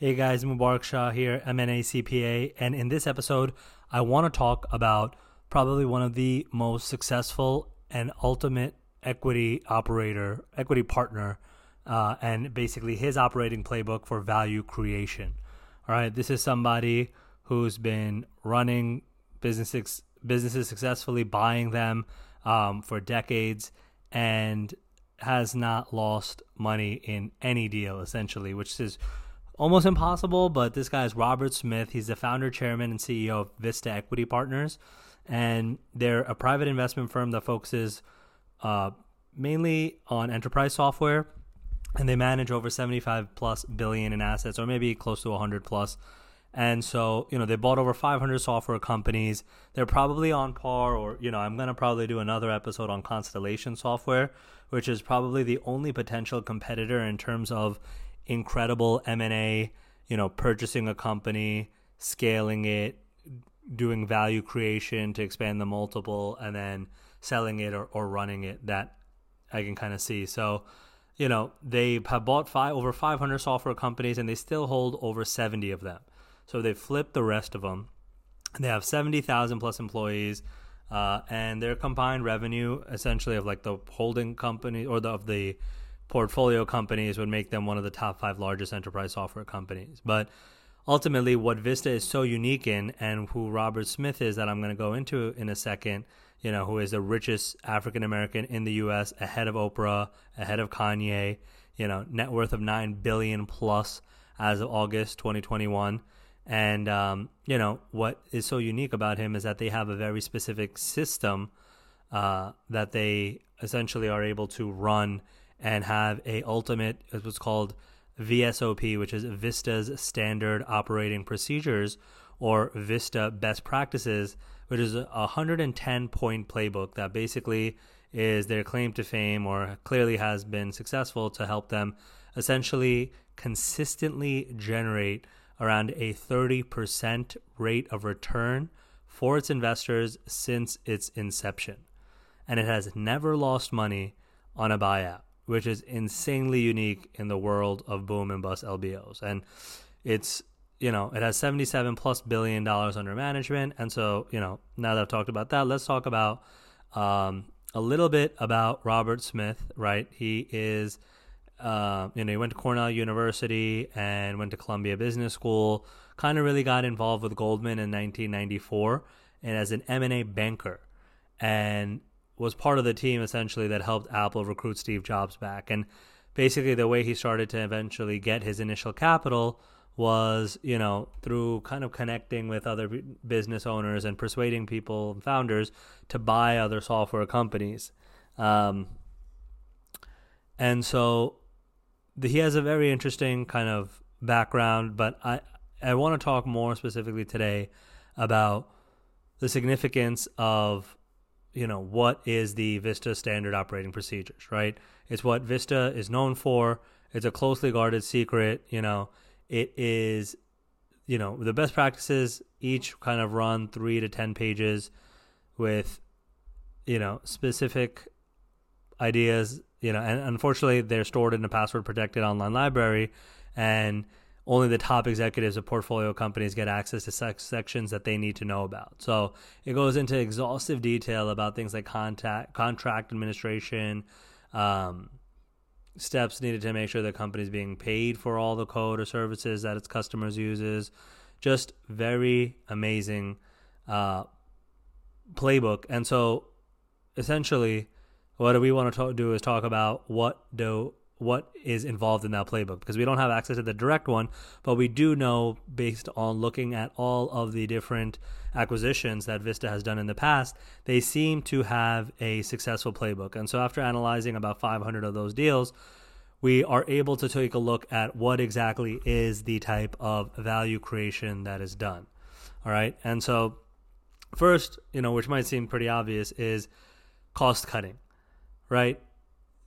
Hey guys, Mubarak Shah here, M&A CPA, and in this episode, I want to talk about probably one of the most successful and ultimate equity operator, equity partner, uh, and basically his operating playbook for value creation. All right, this is somebody who's been running businesses businesses successfully, buying them um, for decades, and has not lost money in any deal essentially, which is almost impossible, but this guy is Robert Smith. He's the founder, chairman, and CEO of Vista Equity Partners, and they're a private investment firm that focuses uh, mainly on enterprise software, and they manage over 75 plus billion in assets, or maybe close to 100 plus. And so, you know, they bought over 500 software companies. They're probably on par, or, you know, I'm going to probably do another episode on Constellation Software, which is probably the only potential competitor in terms of incredible M&A, you know, purchasing a company, scaling it, doing value creation to expand the multiple and then selling it or, or running it that I can kind of see. So, you know, they have bought five over 500 software companies and they still hold over 70 of them. So they flipped the rest of them. They have 70,000 plus employees. Uh, and their combined revenue essentially of like the holding company or the, of the portfolio companies would make them one of the top five largest enterprise software companies. But ultimately, what Vista is so unique in, and who Robert Smith is, that I'm going to go into in a second, you know, who is the richest African American in the U.S., ahead of Oprah, ahead of Kanye, you know, net worth of nine billion plus as of August 2021. And um, you know what is so unique about him is that they have a very specific system uh, that they essentially are able to run and have a ultimate what's called VSOP, which is Vista's standard operating procedures or Vista best practices, which is a 110 point playbook that basically is their claim to fame or clearly has been successful to help them essentially consistently generate around a 30% rate of return for its investors since its inception. And it has never lost money on a buyout which is insanely unique in the world of boom and bust LBOs. And it's, you know, it has 77 plus billion dollars under management. And so, you know, now that I've talked about that, let's talk about um, a little bit about Robert Smith, right? He is, uh, you know, he went to Cornell University and went to Columbia Business School, kind of really got involved with Goldman in 1994 and as an M&A banker. And was part of the team essentially that helped Apple recruit Steve Jobs back. And basically, the way he started to eventually get his initial capital was, you know, through kind of connecting with other business owners and persuading people and founders to buy other software companies. Um, and so the, he has a very interesting kind of background, but I, I want to talk more specifically today about the significance of you know what is the Vista standard operating procedures, right? It's what Vista is known for. It's a closely guarded secret. You know, it is, you know, the best practices each kind of run three to ten pages with, you know, specific ideas. You know, and unfortunately, they're stored in a password protected online library, and only the top executives of portfolio companies get access to sec- sections that they need to know about. So it goes into exhaustive detail about things like contact, contract administration, um, steps needed to make sure the company is being paid for all the code or services that its customers uses. Just very amazing uh, playbook. And so essentially, what we want to talk, do is talk about what do what is involved in that playbook because we don't have access to the direct one, but we do know based on looking at all of the different acquisitions that Vista has done in the past, they seem to have a successful playbook. And so after analyzing about 500 of those deals, we are able to take a look at what exactly is the type of value creation that is done. All right. And so first, you know, which might seem pretty obvious is cost cutting, right?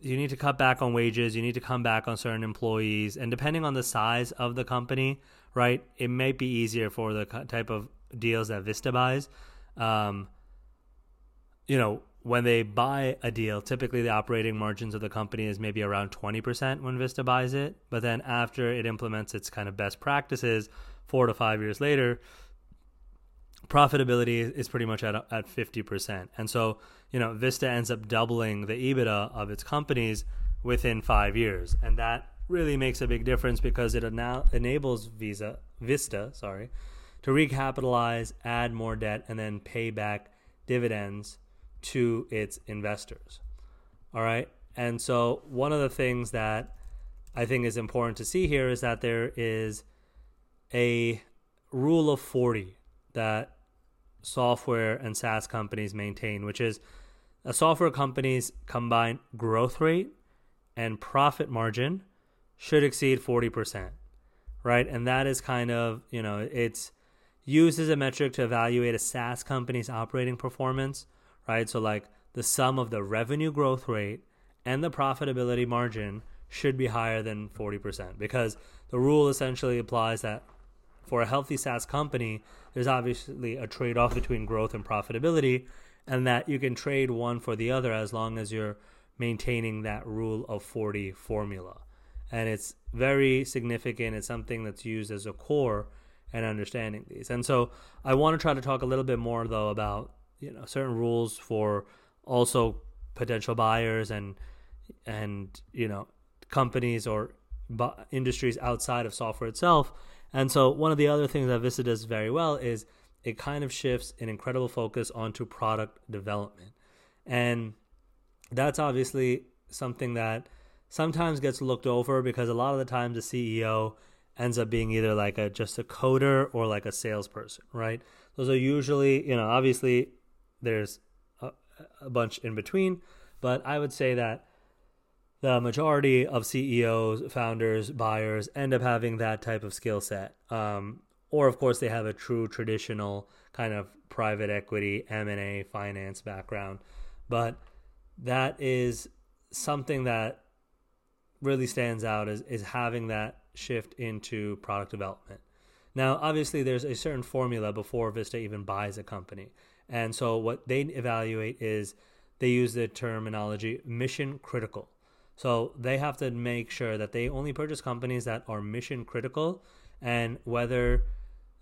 You need to cut back on wages you need to come back on certain employees and depending on the size of the company right it might be easier for the type of deals that vista buys um, you know when they buy a deal, typically the operating margins of the company is maybe around 20% when Vista buys it. But then after it implements its kind of best practices, four to five years later, profitability is pretty much at, at 50%. And so, you know, Vista ends up doubling the EBITDA of its companies within five years. And that really makes a big difference because it now enables Visa, Vista, sorry, to recapitalize, add more debt, and then pay back dividends to its investors. All right. And so, one of the things that I think is important to see here is that there is a rule of 40 that software and SaaS companies maintain, which is a software company's combined growth rate and profit margin should exceed 40%, right? And that is kind of, you know, it's used as a metric to evaluate a SaaS company's operating performance, right? So, like the sum of the revenue growth rate and the profitability margin should be higher than 40% because the rule essentially applies that for a healthy SaaS company, there's obviously a trade off between growth and profitability, and that you can trade one for the other as long as you're maintaining that rule of 40 formula. And it's very significant. It's something that's used as a core and understanding these. And so I want to try to talk a little bit more though about, you know, certain rules for also potential buyers and and you know companies or industries outside of software itself and so one of the other things that Vista does very well is it kind of shifts an incredible focus onto product development. And that's obviously something that sometimes gets looked over because a lot of the times the CEO ends up being either like a just a coder or like a salesperson, right? Those are usually, you know, obviously there's a, a bunch in between, but I would say that the majority of CEOs, founders, buyers end up having that type of skill set. Um, or of course they have a true traditional kind of private equity, M&A, finance background. But that is something that really stands out is, is having that shift into product development. Now, obviously, there's a certain formula before Vista even buys a company. And so, what they evaluate is they use the terminology mission critical. So they have to make sure that they only purchase companies that are mission critical and whether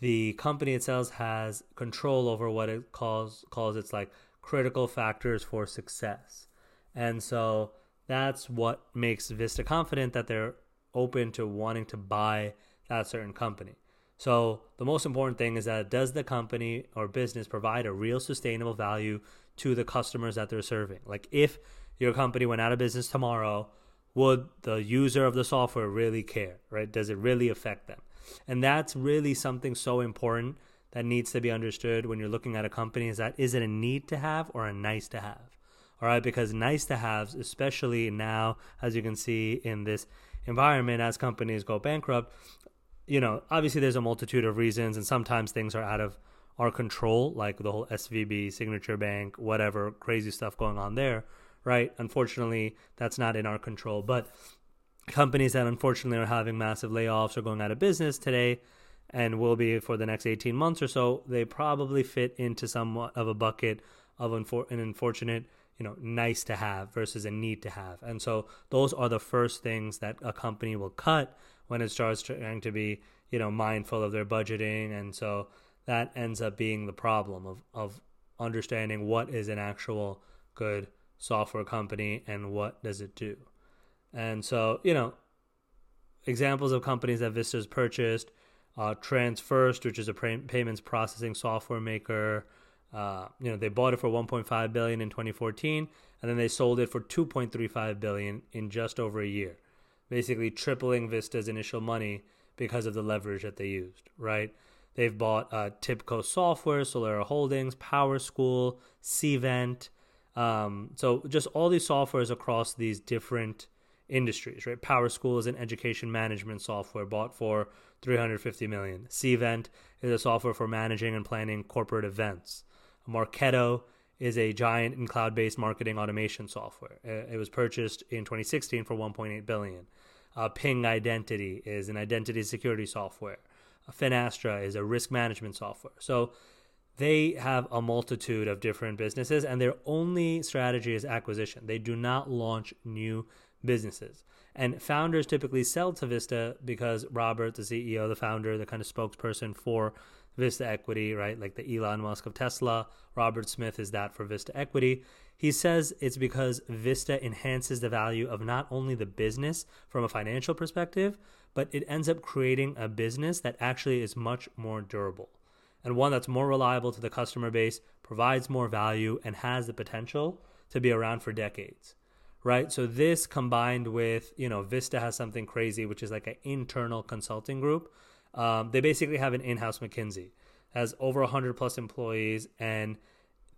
the company itself has control over what it calls calls its like critical factors for success. And so that's what makes Vista confident that they're open to wanting to buy that certain company. So the most important thing is that does the company or business provide a real sustainable value to the customers that they're serving? Like if your company went out of business tomorrow, would the user of the software really care, right? Does it really affect them? And that's really something so important that needs to be understood when you're looking at a company is that is it a need to have or a nice to have? All right, because nice to haves, especially now, as you can see in this environment, as companies go bankrupt, you know, obviously there's a multitude of reasons, and sometimes things are out of our control, like the whole SVB, Signature Bank, whatever crazy stuff going on there right? Unfortunately, that's not in our control. But companies that unfortunately are having massive layoffs or going out of business today and will be for the next 18 months or so, they probably fit into somewhat of a bucket of unfor- an unfortunate, you know, nice to have versus a need to have. And so those are the first things that a company will cut when it starts trying to be, you know, mindful of their budgeting. And so that ends up being the problem of, of understanding what is an actual good software company and what does it do. And so, you know, examples of companies that Vista's purchased uh, Transfirst, which is a pay- payments processing software maker. Uh, you know, they bought it for 1.5 billion in 2014, and then they sold it for 2.35 billion in just over a year, basically tripling Vista's initial money because of the leverage that they used. Right? They've bought uh, Tibco Software, Solera Holdings, PowerSchool, Cvent, um, so just all these softwares across these different industries, right? PowerSchool is an education management software bought for 350 million. Cvent is a software for managing and planning corporate events. Marketo is a giant and cloud-based marketing automation software. Uh, it was purchased in 2016 for 1.8 billion. Uh, Ping Identity is an identity security software. Finastra is a risk management software. So they have a multitude of different businesses and their only strategy is acquisition. They do not launch new businesses. And founders typically sell to Vista because Robert, the CEO, the founder, the kind of spokesperson for Vista Equity, right? Like the Elon Musk of Tesla, Robert Smith is that for Vista Equity. He says it's because Vista enhances the value of not only the business from a financial perspective, but it ends up creating a business that actually is much more durable and one that's more reliable to the customer base, provides more value, and has the potential to be around for decades. Right. So this combined with, you know, Vista has something crazy, which is like an internal consulting group. Um, they basically have an in-house McKinsey, has over 100 plus employees, and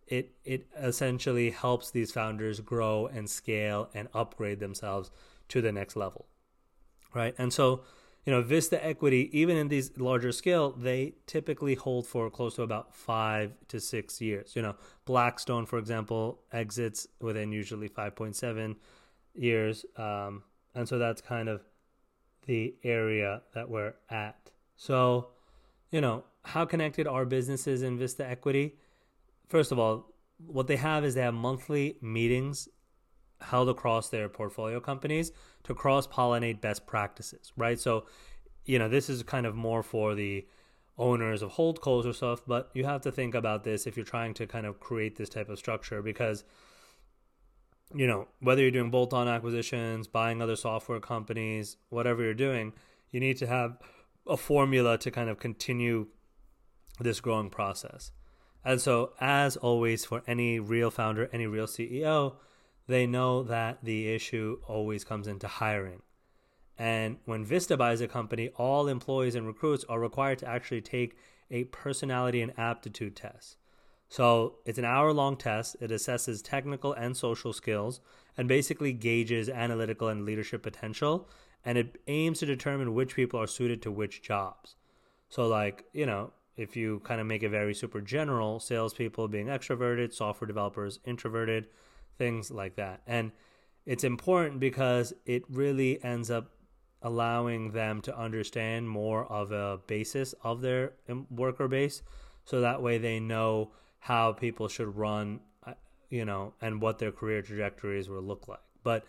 it it essentially helps these founders grow and scale and upgrade themselves to the next level. Right. And so you know, Vista equity, even in these larger scale, they typically hold for close to about five to six years. You know, Blackstone, for example, exits within usually 5.7 years. Um, and so that's kind of the area that we're at. So, you know, how connected are businesses in Vista Equity? First of all, what they have is they have monthly meetings held across their portfolio companies to cross pollinate best practices, right? So, you know, this is kind of more for the owners of holdcos or stuff, but you have to think about this if you're trying to kind of create this type of structure because you know, whether you're doing bolt on acquisitions, buying other software companies, whatever you're doing, you need to have a formula to kind of continue this growing process. And so, as always, for any real founder, any real CEO, they know that the issue always comes into hiring. And when Vista buys a company, all employees and recruits are required to actually take a personality and aptitude test. So it's an hour long test. It assesses technical and social skills and basically gauges analytical and leadership potential. And it aims to determine which people are suited to which jobs. So, like, you know, if you kind of make it very super general, salespeople being extroverted, software developers introverted, things like that. And it's important because it really ends up allowing them to understand more of a basis of their worker base. So that way they know how people should run uh, you know and what their career trajectories will look like. But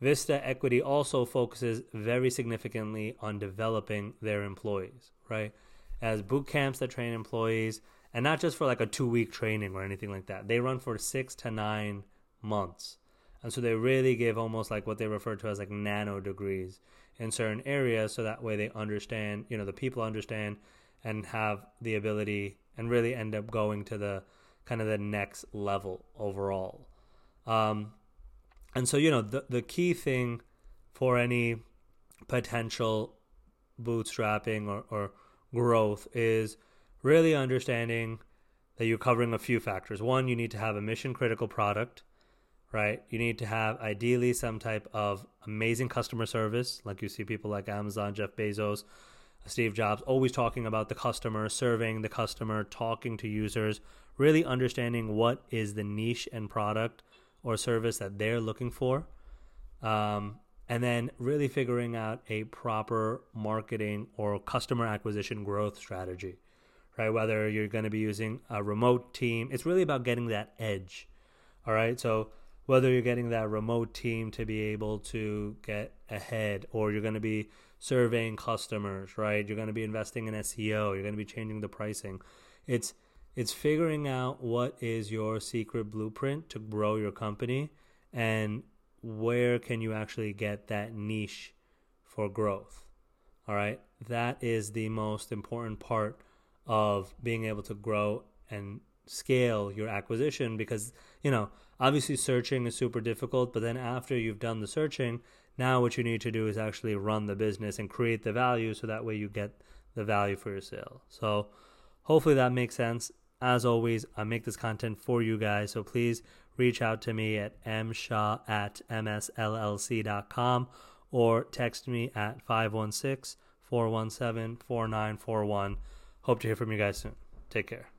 vista equity also focuses very significantly on developing their employees right? As boot camps that train employees and not just for like a two week training or anything like that. They run for six to nine months. And so they really give almost like what they refer to as like nano degrees in certain areas so that way they understand, you know, the people understand and have the ability and really end up going to the kind of the next level overall. Um, and so, you know, the, the key thing for any potential bootstrapping or, or growth is really understanding that you're covering a few factors. One, you need to have a mission critical product right? You need to have ideally some type of amazing customer service, like you see people like Amazon, Jeff Bezos, Steve Jobs, always talking about the customer, serving the customer, talking to users, really understanding what is the niche and product or service that they're looking for. Um, and then really figuring out a proper marketing or customer acquisition growth strategy, right? Whether you're going to be using a remote team, it's really about getting that edge. All right. So whether you're getting that remote team to be able to get ahead or you're going to be surveying customers, right? You're going to be investing in SEO, you're going to be changing the pricing. It's it's figuring out what is your secret blueprint to grow your company and where can you actually get that niche for growth. All right? That is the most important part of being able to grow and scale your acquisition because, you know, obviously searching is super difficult, but then after you've done the searching, now what you need to do is actually run the business and create the value so that way you get the value for your sale. So hopefully that makes sense. As always, I make this content for you guys, so please reach out to me at mshaw at msllc.com or text me at 516 417 4941. Hope to hear from you guys soon. Take care.